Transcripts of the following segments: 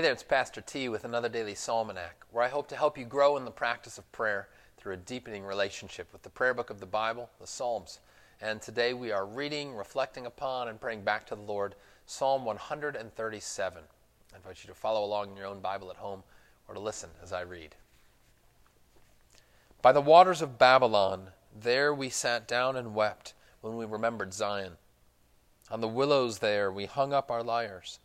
Hey there, it's Pastor T with another daily Psalmanac, where I hope to help you grow in the practice of prayer through a deepening relationship with the prayer book of the Bible, the Psalms. And today we are reading, reflecting upon, and praying back to the Lord Psalm 137. I invite you to follow along in your own Bible at home or to listen as I read. By the waters of Babylon, there we sat down and wept when we remembered Zion. On the willows there we hung up our lyres.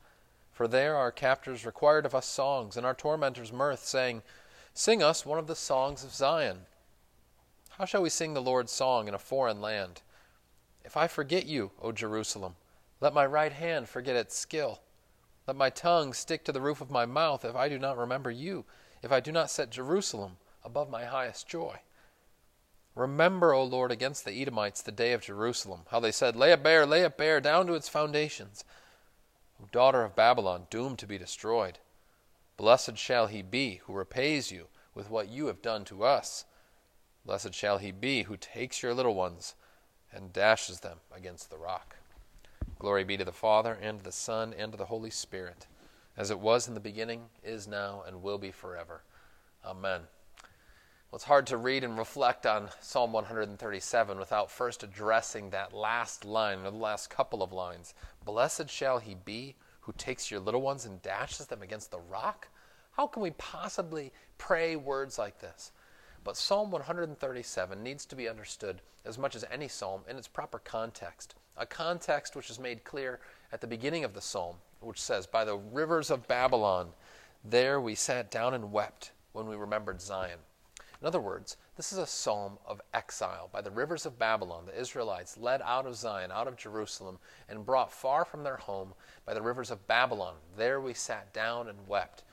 For there our captors required of us songs, and our tormentors mirth, saying, Sing us one of the songs of Zion. How shall we sing the Lord's song in a foreign land? If I forget you, O Jerusalem, let my right hand forget its skill. Let my tongue stick to the roof of my mouth if I do not remember you, if I do not set Jerusalem above my highest joy. Remember, O Lord, against the Edomites the day of Jerusalem, how they said, Lay it bare, lay it bare, down to its foundations daughter of Babylon, doomed to be destroyed. Blessed shall he be who repays you with what you have done to us. Blessed shall he be who takes your little ones and dashes them against the rock. Glory be to the Father, and to the Son, and to the Holy Spirit, as it was in the beginning, is now, and will be forever. Amen. Well, it's hard to read and reflect on Psalm 137 without first addressing that last line, or the last couple of lines. Blessed shall he be who takes your little ones and dashes them against the rock? How can we possibly pray words like this? But Psalm 137 needs to be understood as much as any psalm in its proper context. A context which is made clear at the beginning of the psalm, which says, By the rivers of Babylon, there we sat down and wept when we remembered Zion. In other words, this is a psalm of exile. By the rivers of Babylon, the Israelites led out of Zion, out of Jerusalem, and brought far from their home by the rivers of Babylon. There we sat down and wept.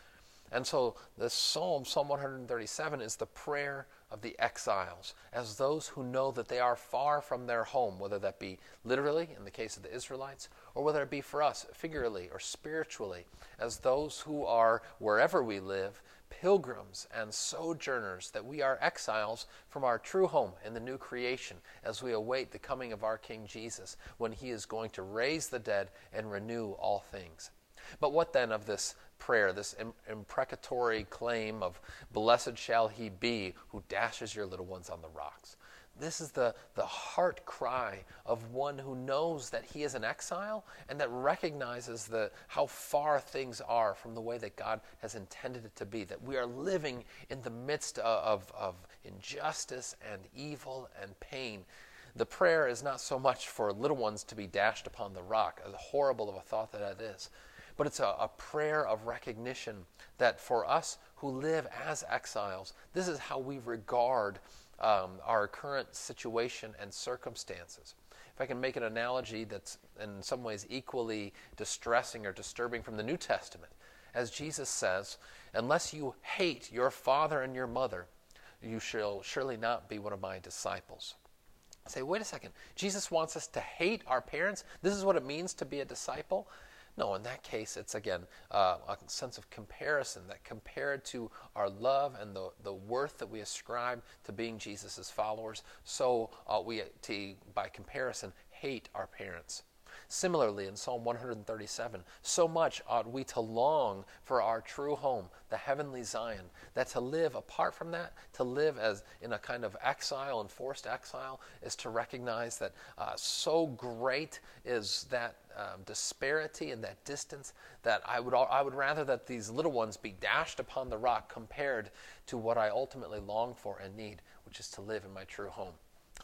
And so this psalm, Psalm 137, is the prayer of the exiles, as those who know that they are far from their home, whether that be literally in the case of the Israelites, or whether it be for us figuratively or spiritually, as those who are wherever we live, pilgrims and sojourners, that we are exiles from our true home in the new creation as we await the coming of our King Jesus, when he is going to raise the dead and renew all things. But what then of this prayer, this imprecatory claim of, Blessed shall he be who dashes your little ones on the rocks? This is the, the heart cry of one who knows that he is an exile and that recognizes the, how far things are from the way that God has intended it to be. That we are living in the midst of, of injustice and evil and pain. The prayer is not so much for little ones to be dashed upon the rock, as horrible of a thought that it is, but it's a, a prayer of recognition that for us who live as exiles, this is how we regard um, our current situation and circumstances. If I can make an analogy that's in some ways equally distressing or disturbing from the New Testament, as Jesus says, unless you hate your father and your mother, you shall surely not be one of my disciples. I say, wait a second. Jesus wants us to hate our parents? This is what it means to be a disciple? No, in that case, it's again uh, a sense of comparison that compared to our love and the, the worth that we ascribe to being Jesus' followers, so uh, we, to, by comparison, hate our parents. Similarly, in Psalm 137, so much ought we to long for our true home, the heavenly Zion, that to live apart from that, to live as in a kind of exile and forced exile, is to recognize that uh, so great is that um, disparity and that distance that I would, I would rather that these little ones be dashed upon the rock compared to what I ultimately long for and need, which is to live in my true home.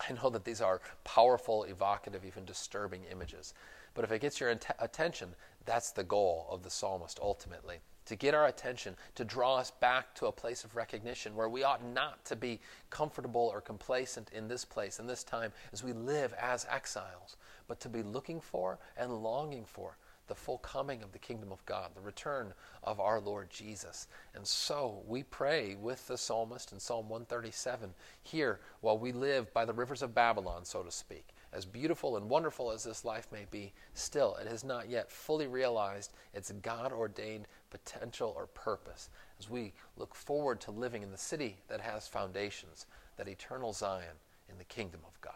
I know that these are powerful, evocative, even disturbing images. But if it gets your attention, that's the goal of the psalmist ultimately. To get our attention, to draw us back to a place of recognition where we ought not to be comfortable or complacent in this place, in this time, as we live as exiles, but to be looking for and longing for the full coming of the kingdom of God, the return of our Lord Jesus. And so we pray with the psalmist in Psalm 137 here while we live by the rivers of Babylon, so to speak as beautiful and wonderful as this life may be, still it has not yet fully realized its God ordained potential or purpose as we look forward to living in the city that has foundations, that eternal Zion in the kingdom of God.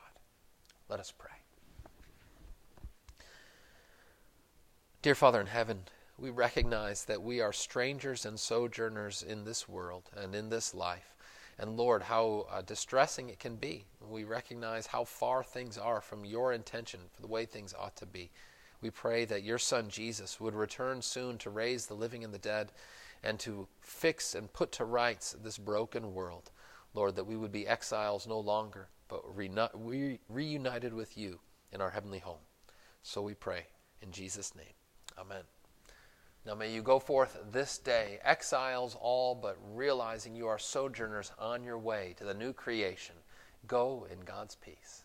Let us pray. Dear Father in heaven, we recognize that we are strangers and sojourners in this world and in this life. And Lord, how uh, distressing it can be. We recognize how far things are from your intention for the way things ought to be. We pray that your Son Jesus would return soon to raise the living and the dead and to fix and put to rights this broken world. Lord, that we would be exiles no longer, but re- reunited with you in our heavenly home. So we pray in Jesus' name. Amen. Now may you go forth this day, exiles all, but realizing you are sojourners on your way to the new creation. Go in God's peace.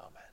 Amen.